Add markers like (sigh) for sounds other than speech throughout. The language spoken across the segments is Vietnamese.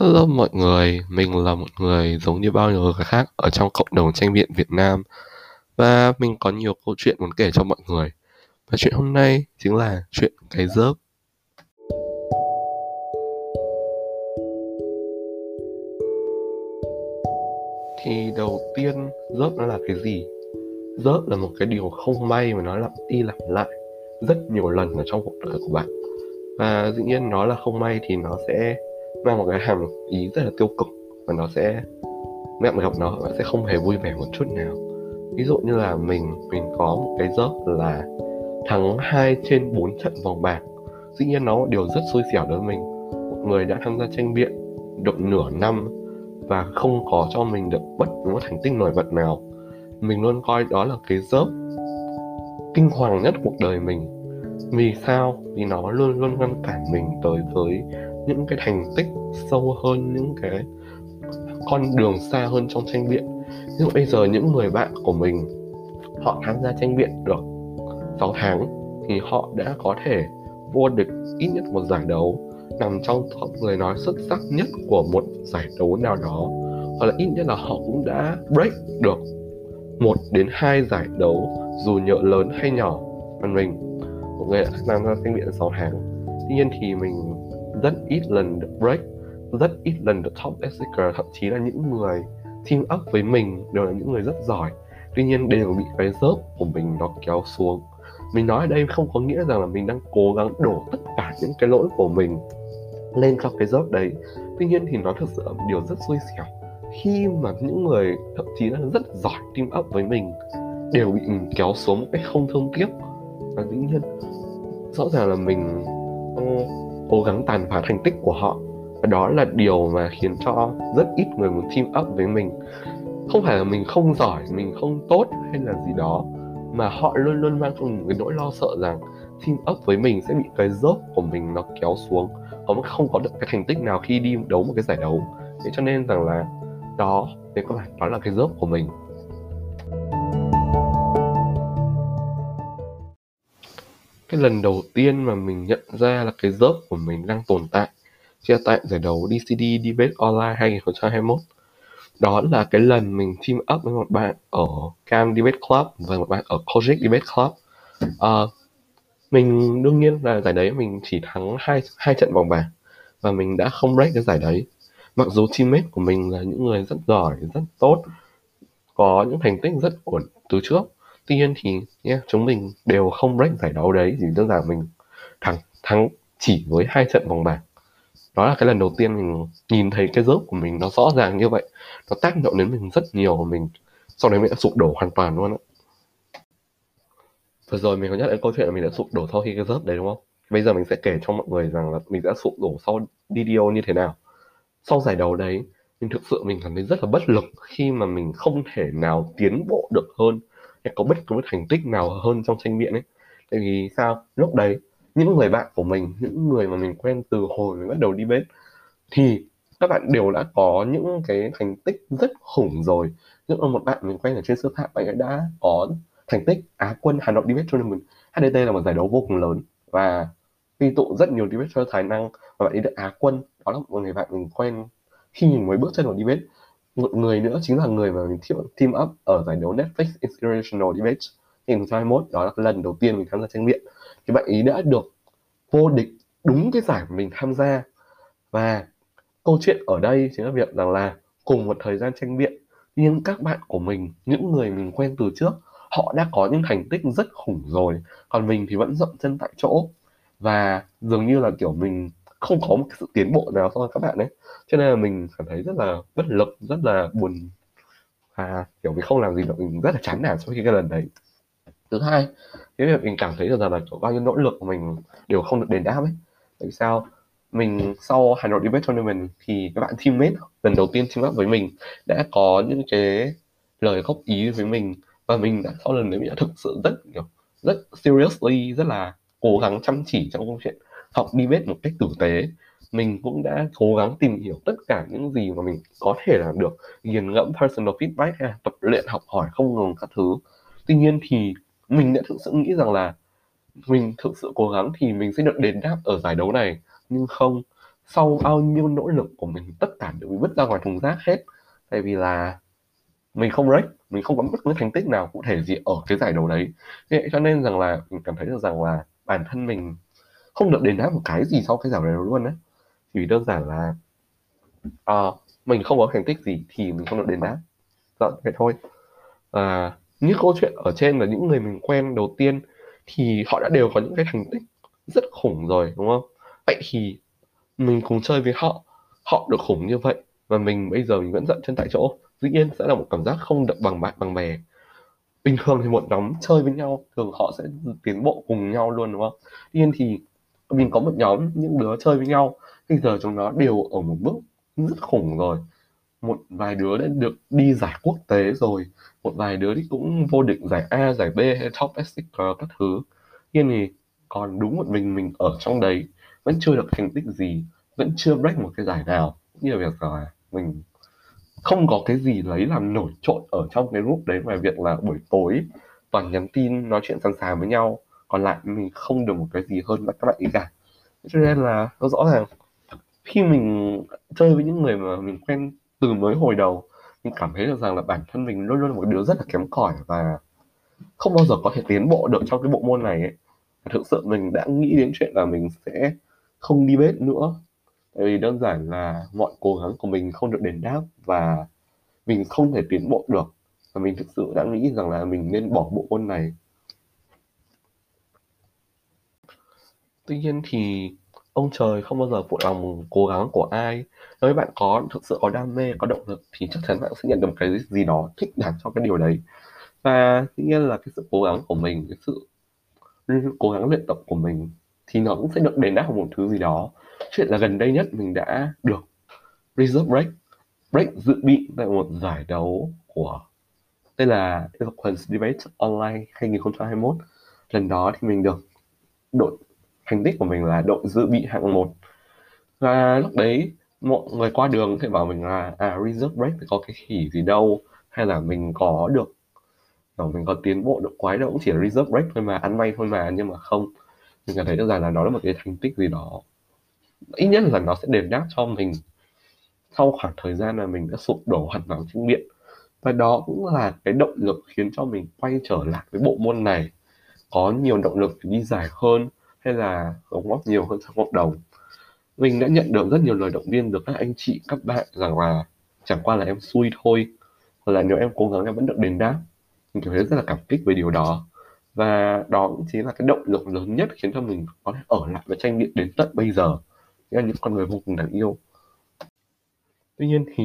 Hello mọi người, mình là một người giống như bao nhiêu người khác ở trong cộng đồng tranh biện Việt Nam và mình có nhiều câu chuyện muốn kể cho mọi người. Và chuyện hôm nay chính là chuyện cái dớp. Thì đầu tiên, dớp nó là cái gì? Dớp là một cái điều không may mà nó lặp đi lặp lại rất nhiều lần ở trong cuộc đời của bạn. Và dĩ nhiên nó là không may thì nó sẽ mang một cái hàm ý rất là tiêu cực và nó sẽ, mẹ mình gặp nó bạn sẽ không hề vui vẻ một chút nào. Ví dụ như là mình mình có một cái giấc là thắng 2 trên 4 trận vòng bảng dĩ nhiên nó điều rất xui xẻo đối với mình. Một người đã tham gia tranh biện được nửa năm và không có cho mình được bất cứ một thành tích nổi bật nào. Mình luôn coi đó là cái giấc kinh hoàng nhất cuộc đời mình vì sao? Vì nó luôn luôn ngăn cản mình tới với những cái thành tích sâu hơn, những cái con đường xa hơn trong tranh biện. Ví dụ bây giờ những người bạn của mình, họ tham gia tranh biện được 6 tháng thì họ đã có thể vô địch ít nhất một giải đấu, nằm trong top người nói xuất sắc nhất của một giải đấu nào đó. Hoặc là ít nhất là họ cũng đã break được một đến hai giải đấu dù nhựa lớn hay nhỏ. Còn mình một người đã tham ra tranh biện 6 tháng tuy nhiên thì mình rất ít lần được break, rất ít lần được top seeker thậm chí là những người team up với mình đều là những người rất giỏi. Tuy nhiên đều bị cái rớt của mình nó kéo xuống. Mình nói ở đây không có nghĩa rằng là mình đang cố gắng đổ tất cả những cái lỗi của mình lên cho cái rớt đấy. Tuy nhiên thì nó thực sự là một điều rất xui xẻo. Khi mà những người thậm chí là rất giỏi team up với mình đều bị mình kéo xuống một cách không thương tiếc và dĩ nhiên, rõ ràng là mình cố gắng tàn phá thành tích của họ. Và đó là điều mà khiến cho rất ít người muốn team up với mình. Không phải là mình không giỏi, mình không tốt hay là gì đó, mà họ luôn luôn mang trong mình cái nỗi lo sợ rằng team up với mình sẽ bị cái dốc của mình nó kéo xuống. Họ không có được cái thành tích nào khi đi đấu một cái giải đấu. Thế cho nên rằng là đó, thế có phải đó là cái dốc của mình. Cái lần đầu tiên mà mình nhận ra là cái dớp của mình đang tồn tại chia tại giải đấu DCD Debate Online 2021 đó là cái lần mình team up với một bạn ở Cam Debate Club và một bạn ở Kojic Debate Club. Uh, mình đương nhiên là giải đấy mình chỉ thắng hai hai trận vòng bảng và mình đã không break cái giải đấy. Mặc dù teammate của mình là những người rất giỏi rất tốt có những thành tích rất ổn từ trước tuy nhiên thì yeah, chúng mình đều không break giải đấu đấy chỉ đơn giản mình thắng thắng chỉ với hai trận vòng bảng. Đó là cái lần đầu tiên mình nhìn thấy cái dốc của mình nó rõ ràng như vậy. Nó tác động đến mình rất nhiều và mình sau đấy mình đã sụp đổ hoàn toàn luôn á. Vừa rồi mình có nhắc đến câu chuyện là mình đã sụp đổ sau khi cái dốc đấy đúng không? Bây giờ mình sẽ kể cho mọi người rằng là mình đã sụp đổ sau DDO như thế nào. Sau giải đấu đấy mình thực sự mình cảm thấy rất là bất lực khi mà mình không thể nào tiến bộ được hơn hay có bất cứ thành tích nào hơn trong tranh biện ấy? Tại vì sao? Lúc đấy, những người bạn của mình, những người mà mình quen từ hồi mình bắt đầu đi bếp thì các bạn đều đã có những cái thành tích rất khủng rồi. Nhưng mà một bạn mình quen ở trên sư phạm bạn ấy đã có thành tích, Á, quân Hà Nội Debate Tournament HDT là một giải đấu vô cùng lớn. Và quy tụ rất nhiều debater tài năng, và bạn ấy được Á quân. Đó là một người bạn mình quen khi mình mới bước chân vào debate một người nữa chính là người mà mình thiệu team up ở giải đấu Netflix Inspirational Debate 2021 đó là lần đầu tiên mình tham gia tranh biện. Thì bạn ý đã được vô địch đúng cái giải mà mình tham gia. Và câu chuyện ở đây chính là việc rằng là cùng một thời gian tranh biện, nhưng các bạn của mình, những người mình quen từ trước, họ đã có những thành tích rất khủng rồi. Còn mình thì vẫn dậm chân tại chỗ. Và dường như là kiểu mình không có một cái sự tiến bộ nào so với các bạn ấy. Cho nên là mình cảm thấy rất là bất lực, rất là buồn. Và kiểu mình không làm gì được mình rất là chán nản sau khi cái lần đấy. Thứ hai, cái việc mình cảm thấy rằng là kiểu bao nhiêu nỗ lực của mình đều không được đền đáp ấy. Tại vì sao? Mình sau Hà Nội Debate Tournament thì các bạn teammate, lần đầu tiên team up với mình, đã có những cái lời góp ý với mình và mình đã sau lần đấy mình đã thực sự rất, kiểu, rất seriously, rất là cố gắng chăm chỉ trong công chuyện học debate một cách tử tế, mình cũng đã cố gắng tìm hiểu tất cả những gì mà mình có thể làm được. Nghiền ngẫm personal feedback hay tập luyện, học hỏi không ngừng các thứ. Tuy nhiên thì mình đã thực sự nghĩ rằng là mình thực sự cố gắng thì mình sẽ được đền đáp ở giải đấu này. Nhưng không, sau bao nhiêu nỗ lực của mình, tất cả đều bị vứt ra ngoài thùng rác hết. Tại vì là mình không break, mình không có bất cứ thành tích nào cụ thể gì ở cái giải đấu đấy. Vậy cho nên rằng là mình cảm thấy được rằng là bản thân mình không được đền đáp một cái gì sau cái giải đấu luôn á. Chỉ vì đơn giản là uh, mình không có thành tích gì thì mình không được đền đáp. Dạ vậy thôi. Ờ, à, như câu chuyện ở trên là những người mình quen đầu tiên thì họ đã đều có những cái thành tích rất khủng rồi đúng không? Vậy thì mình cùng chơi với họ họ được khủng như vậy và mình bây giờ mình vẫn dậm chân tại chỗ. Dĩ nhiên sẽ là một cảm giác không được bằng bạn bằng bè. Bình thường thì một nhóm chơi với nhau thường họ sẽ tiến bộ cùng nhau luôn đúng không? Tuy nhiên thì mình có một nhóm những đứa chơi với nhau bây giờ chúng nó đều ở một mức rất khủng rồi. Một vài đứa đã được đi giải quốc tế rồi, một vài đứa thì cũng vô địch giải A, giải B hay top sticker các thứ. Nhưng thì còn đúng một mình mình ở trong đấy, vẫn chưa được thành tích gì, vẫn chưa break một cái giải nào. Như là việc là mình không có cái gì lấy làm nổi trội ở trong cái group đấy, ngoài việc là buổi tối toàn nhắn tin, nói chuyện sẵn sàng với nhau còn lại mình không được một cái gì hơn các bạn ý cả. Cho nên là nó rõ ràng, khi mình chơi với những người mà mình quen từ mới hồi đầu, mình cảm thấy được rằng là bản thân mình luôn luôn là một đứa rất là kém cỏi và không bao giờ có thể tiến bộ được trong cái bộ môn này ấy. thực sự mình đã nghĩ đến chuyện là mình sẽ không đi bếp nữa. Tại vì đơn giản là mọi cố gắng của mình không được đền đáp và mình không thể tiến bộ được. Và mình thực sự đã nghĩ rằng là mình nên bỏ bộ môn này tuy nhiên thì ông trời không bao giờ phụ lòng cố gắng của ai. Nếu bạn có thực sự có đam mê, có động lực thì chắc chắn bạn sẽ nhận được một cái gì đó thích đáng cho cái điều đấy. Và tuy nhiên là cái sự cố gắng của mình, cái sự cố gắng luyện tập của mình thì nó cũng sẽ được đền đáp một thứ gì đó. Chuyện là gần đây nhất mình đã được reserve break break dự bị tại một giải đấu của đây là Eloquence Debate Online 2021 lần đó thì mình được đội thành tích của mình là đội dự bị hạng 1 và lúc đấy, mọi người qua đường thì bảo mình là à reserve break thì có cái khỉ gì đâu, hay là mình có được mình có tiến bộ được quái đâu cũng chỉ là reserve break thôi mà, ăn may thôi mà, nhưng mà không. Mình cảm thấy được rằng là nó là một cái thành tích gì đó, ít nhất là nó sẽ đền đáp cho mình sau khoảng thời gian là mình đã sụp đổ hoàn toàn trên điện và đó cũng là cái động lực khiến cho mình quay trở lại với bộ môn này. Có nhiều động lực để đi giải hơn hay là đóng góp nhiều hơn trong cộng đồng? Mình đã nhận được rất nhiều lời động viên từ các anh chị, các bạn rằng là chẳng qua là em xui thôi, hoặc là nếu em cố gắng em vẫn được đền đáp. Mình cảm thấy rất là cảm kích về điều đó. Và đó cũng chính là cái động lực lớn nhất khiến cho mình có thể ở lại và tranh điện đến tận bây giờ. Là những con người vô cùng đáng yêu. Tuy nhiên thì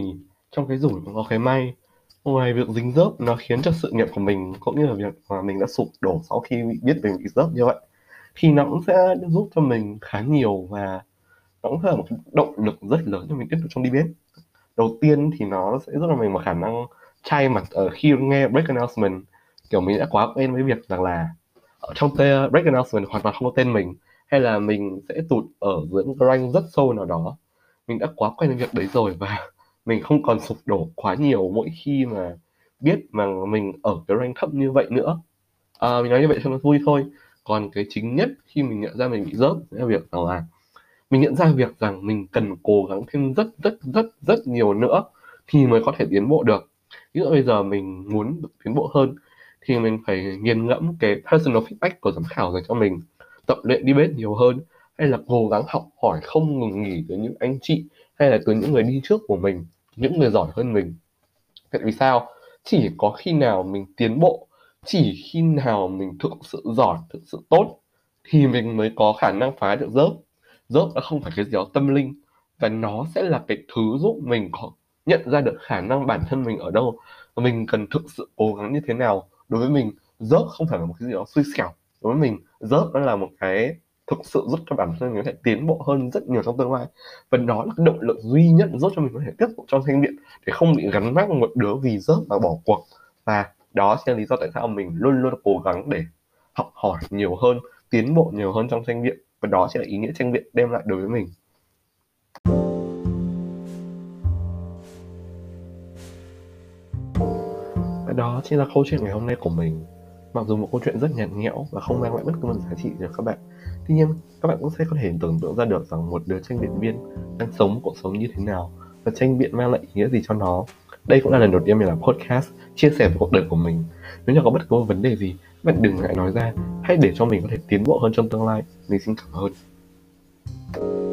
trong cái rủi cũng có cái may. Ngoài việc dính dớp nó khiến cho sự nghiệp của mình, cũng như là việc mà mình đã sụp đổ sau khi bị biết mình bị dớp như vậy thì nó cũng sẽ giúp cho mình khá nhiều và nó cũng là một động lực rất lớn cho mình tiếp tục trong đi biết đầu tiên thì nó sẽ giúp cho mình một khả năng chay mặt ở khi nghe break announcement. Kiểu mình đã quá quen với việc rằng là ở trong tên ờ, break announcement hoàn toàn không có tên mình hay là mình sẽ tụt ở dưới một rank rất sâu nào đó. Mình đã quá quen với việc đấy rồi và (laughs) mình không còn sụp đổ quá nhiều mỗi khi mà biết mà mình ở cái rank thấp như vậy nữa. À, mình nói như vậy cho nó vui thôi còn cái chính nhất khi mình nhận ra mình bị rớt là việc rằng là mình nhận ra việc rằng mình cần cố gắng thêm rất rất rất rất nhiều nữa thì mới có thể tiến bộ được. Ví dụ bây giờ mình muốn được tiến bộ hơn thì mình phải nghiền ngẫm cái personal feedback của giám khảo dành cho mình, tập luyện đi bếp nhiều hơn, hay là cố gắng học hỏi không ngừng nghỉ từ những anh chị, hay là từ những người đi trước của mình, những người giỏi hơn mình. Tại vì sao? Chỉ có khi nào mình tiến bộ chỉ khi nào mình thực sự giỏi, thực sự tốt, thì mình mới có khả năng phá được dớp dớp nó không phải cái gì đó tâm linh, và nó sẽ là cái thứ giúp mình có, nhận ra được khả năng bản thân mình ở đâu. Và mình cần thực sự cố gắng như thế nào đối với mình. Dớp không phải là một cái gì đó xui xẻo đối với mình. Rớt nó là một cái thực sự giúp cho bản thân mình có thể tiến bộ hơn rất nhiều trong tương lai. Và đó là cái động lực duy nhất giúp cho mình có thể tiếp tục trong thanh điện để không bị gắn mắc một đứa vì rớt mà bỏ cuộc. Và đó sẽ là lý do tại sao mình luôn luôn cố gắng để học hỏi nhiều hơn, tiến bộ nhiều hơn trong tranh biện và đó sẽ là ý nghĩa tranh biện đem lại đối với mình. Và đó chính là câu chuyện ngày hôm nay của mình. Mặc dù một câu chuyện rất nhạt nhẽo và không mang lại bất cứ một giá trị cho các bạn, tuy nhiên, các bạn cũng sẽ có thể tưởng tượng ra được rằng một đứa tranh biện viên đang sống cuộc sống như thế nào và tranh biện mang lại ý nghĩa gì cho nó đây cũng là lần đầu tiên mình làm podcast, chia sẻ về cuộc đời của mình. Nếu như có bất cứ một vấn đề gì bạn đừng ngại nói ra. Hãy để cho mình có thể tiến bộ hơn trong tương lai. Mình xin cảm ơn.